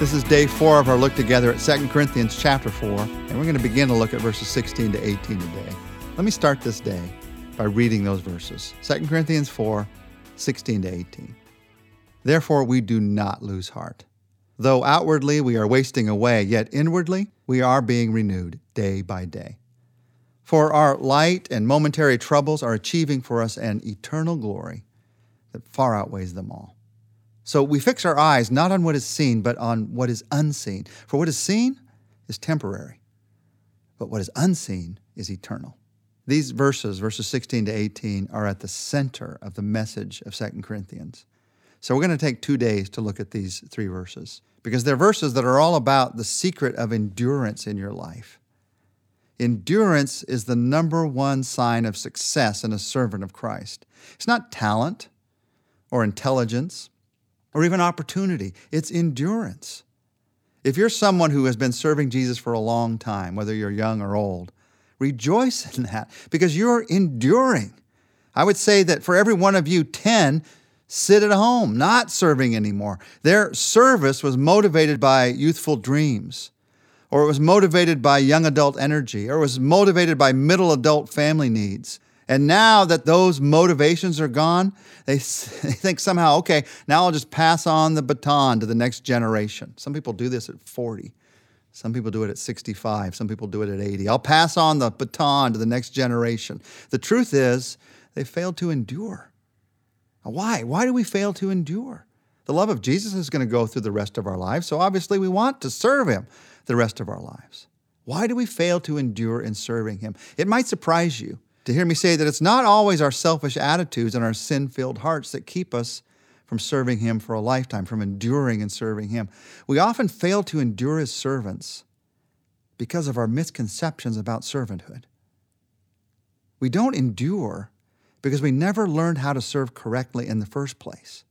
This is day four of our look together at 2 Corinthians chapter 4, and we're going to begin to look at verses 16 to 18 today. Let me start this day by reading those verses 2 Corinthians 4, 16 to 18. Therefore, we do not lose heart. Though outwardly we are wasting away, yet inwardly we are being renewed day by day. For our light and momentary troubles are achieving for us an eternal glory that far outweighs them all. So we fix our eyes not on what is seen, but on what is unseen. For what is seen is temporary, but what is unseen is eternal. These verses, verses 16 to 18, are at the center of the message of 2 Corinthians. So we're going to take two days to look at these three verses because they're verses that are all about the secret of endurance in your life. Endurance is the number one sign of success in a servant of Christ. It's not talent or intelligence or even opportunity, it's endurance. If you're someone who has been serving Jesus for a long time, whether you're young or old, rejoice in that because you're enduring. I would say that for every one of you, 10 sit at home, not serving anymore. Their service was motivated by youthful dreams, or it was motivated by young adult energy, or it was motivated by middle adult family needs. And now that those motivations are gone, they, they think somehow, okay, now I'll just pass on the baton to the next generation. Some people do this at 40. Some people do it at 65. Some people do it at 80. I'll pass on the baton to the next generation. The truth is, they failed to endure. Why? Why do we fail to endure? The love of Jesus is going to go through the rest of our lives, so obviously we want to serve Him the rest of our lives. Why do we fail to endure in serving Him? It might surprise you to hear me say that it's not always our selfish attitudes and our sin filled hearts that keep us from serving Him for a lifetime, from enduring and serving Him. We often fail to endure as servants because of our misconceptions about servanthood. We don't endure because we never learned how to serve correctly in the first place.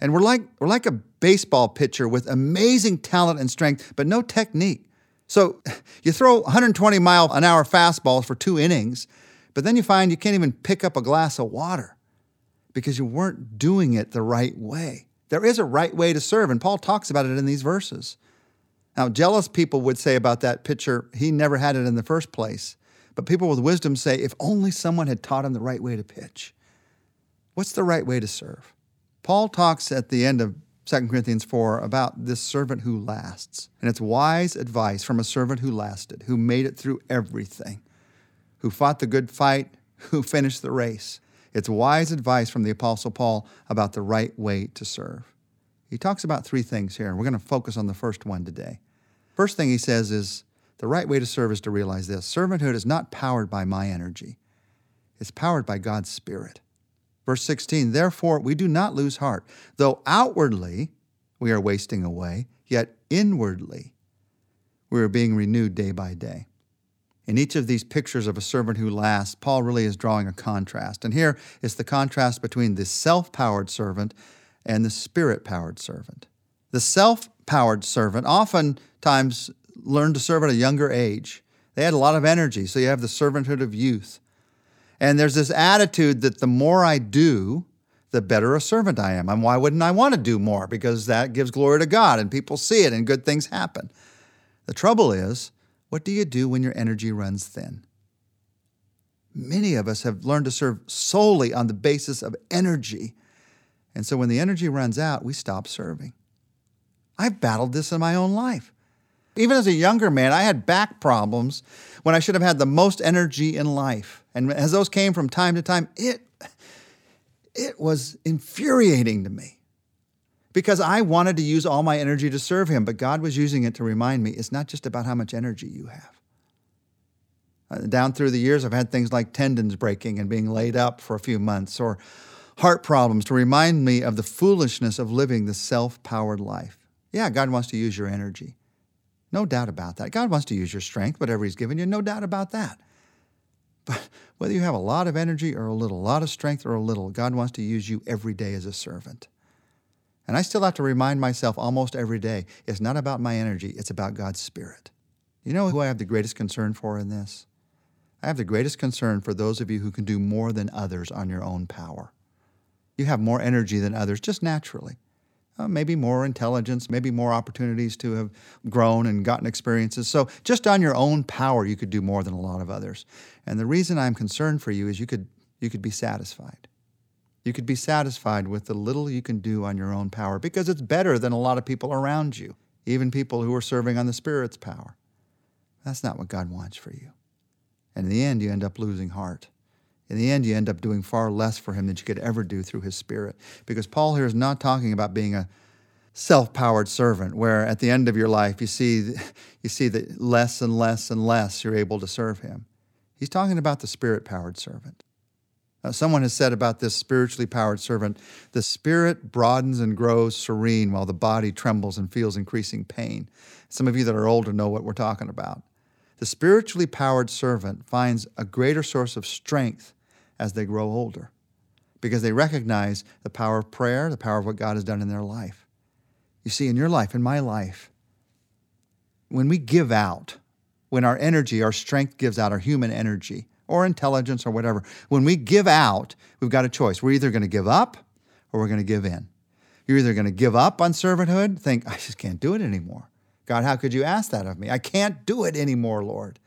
And we're like, we're like a baseball pitcher with amazing talent and strength, but no technique. So you throw 120 mile an hour fastballs for two innings, but then you find you can't even pick up a glass of water because you weren't doing it the right way. There is a right way to serve, and Paul talks about it in these verses. Now, jealous people would say about that pitcher, he never had it in the first place. But people with wisdom say, if only someone had taught him the right way to pitch. What's the right way to serve? Paul talks at the end of 2 Corinthians 4 about this servant who lasts. And it's wise advice from a servant who lasted, who made it through everything who fought the good fight, who finished the race. It's wise advice from the Apostle Paul about the right way to serve. He talks about three things here, and we're going to focus on the first one today. First thing he says is the right way to serve is to realize this servanthood is not powered by my energy, it's powered by God's Spirit. Verse 16, therefore we do not lose heart, though outwardly we are wasting away, yet inwardly we are being renewed day by day. In each of these pictures of a servant who lasts, Paul really is drawing a contrast. And here is the contrast between the self powered servant and the spirit powered servant. The self powered servant oftentimes learned to serve at a younger age. They had a lot of energy, so you have the servanthood of youth. And there's this attitude that the more I do, the better a servant I am. And why wouldn't I want to do more? Because that gives glory to God and people see it and good things happen. The trouble is, what do you do when your energy runs thin? Many of us have learned to serve solely on the basis of energy. And so when the energy runs out, we stop serving. I've battled this in my own life. Even as a younger man, I had back problems when I should have had the most energy in life. And as those came from time to time, it, it was infuriating to me because I wanted to use all my energy to serve Him, but God was using it to remind me it's not just about how much energy you have. Uh, down through the years, I've had things like tendons breaking and being laid up for a few months, or heart problems to remind me of the foolishness of living the self powered life. Yeah, God wants to use your energy. No doubt about that. God wants to use your strength, whatever He's given you, no doubt about that. But whether you have a lot of energy or a little, a lot of strength or a little, God wants to use you every day as a servant. And I still have to remind myself almost every day it's not about my energy, it's about God's Spirit. You know who I have the greatest concern for in this? I have the greatest concern for those of you who can do more than others on your own power. You have more energy than others just naturally. uh, maybe more intelligence, maybe more opportunities to have grown and gotten experiences. So, just on your own power, you could do more than a lot of others. And the reason I'm concerned for you is you could, you could be satisfied. You could be satisfied with the little you can do on your own power because it's better than a lot of people around you, even people who are serving on the Spirit's power. That's not what God wants for you. And in the end, you end up losing heart. In the end, you end up doing far less for him than you could ever do through his spirit. Because Paul here is not talking about being a self powered servant, where at the end of your life, you see, you see that less and less and less you're able to serve him. He's talking about the spirit powered servant. Now, someone has said about this spiritually powered servant the spirit broadens and grows serene while the body trembles and feels increasing pain. Some of you that are older know what we're talking about. The spiritually powered servant finds a greater source of strength as they grow older because they recognize the power of prayer, the power of what God has done in their life. You see, in your life, in my life, when we give out, when our energy, our strength gives out, our human energy or intelligence or whatever, when we give out, we've got a choice. We're either going to give up or we're going to give in. You're either going to give up on servanthood, think, I just can't do it anymore. God, how could you ask that of me? I can't do it anymore, Lord.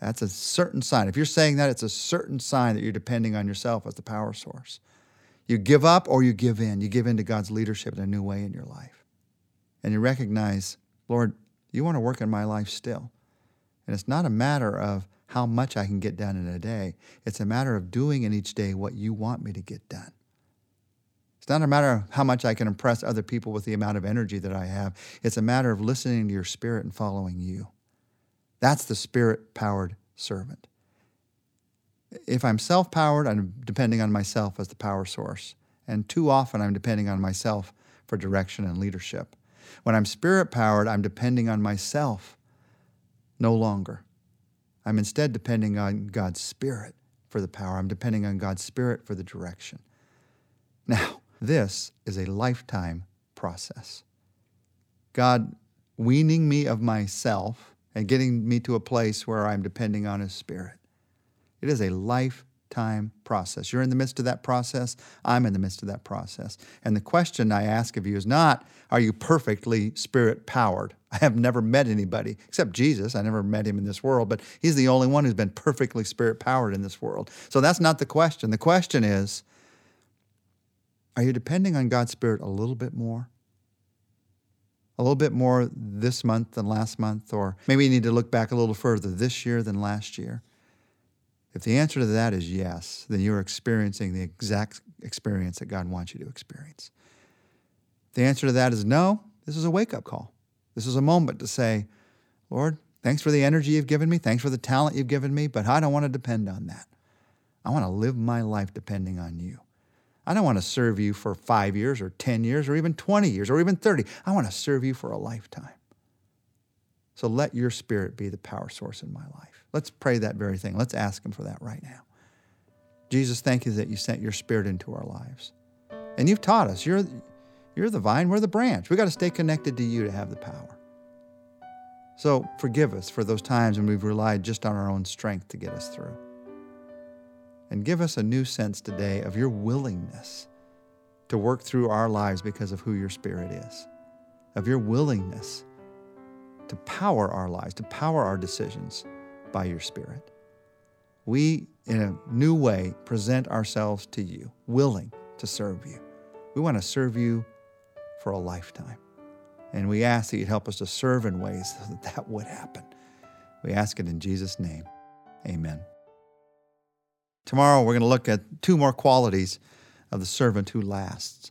That's a certain sign. If you're saying that, it's a certain sign that you're depending on yourself as the power source. You give up or you give in. You give in to God's leadership in a new way in your life. And you recognize, Lord, you want to work in my life still. And it's not a matter of how much I can get done in a day, it's a matter of doing in each day what you want me to get done. It's not a matter of how much I can impress other people with the amount of energy that I have. It's a matter of listening to your spirit and following you. That's the spirit powered servant. If I'm self powered, I'm depending on myself as the power source. And too often, I'm depending on myself for direction and leadership. When I'm spirit powered, I'm depending on myself no longer. I'm instead depending on God's Spirit for the power. I'm depending on God's Spirit for the direction. Now, this is a lifetime process. God weaning me of myself and getting me to a place where I'm depending on His Spirit. It is a lifetime process. You're in the midst of that process. I'm in the midst of that process. And the question I ask of you is not, are you perfectly spirit powered? I have never met anybody except Jesus. I never met him in this world, but he's the only one who's been perfectly spirit powered in this world. So that's not the question. The question is, are you depending on God's Spirit a little bit more? a little bit more this month than last month, or maybe you need to look back a little further this year than last year? If the answer to that is yes, then you're experiencing the exact experience that God wants you to experience. If the answer to that is no, this is a wake up call. This is a moment to say, Lord, thanks for the energy you've given me. Thanks for the talent you've given me, but I don't want to depend on that. I want to live my life depending on you. I don't want to serve you for five years or 10 years or even 20 years or even 30. I want to serve you for a lifetime. So let your spirit be the power source in my life. Let's pray that very thing. Let's ask Him for that right now. Jesus, thank you that you sent your spirit into our lives. And you've taught us you're, you're the vine, we're the branch. We got to stay connected to you to have the power. So forgive us for those times when we've relied just on our own strength to get us through and give us a new sense today of your willingness to work through our lives because of who your Spirit is, of your willingness to power our lives, to power our decisions by your Spirit. We, in a new way, present ourselves to you, willing to serve you. We want to serve you for a lifetime. And we ask that you'd help us to serve in ways that that would happen. We ask it in Jesus' name. Amen. Tomorrow, we're going to look at two more qualities of the servant who lasts.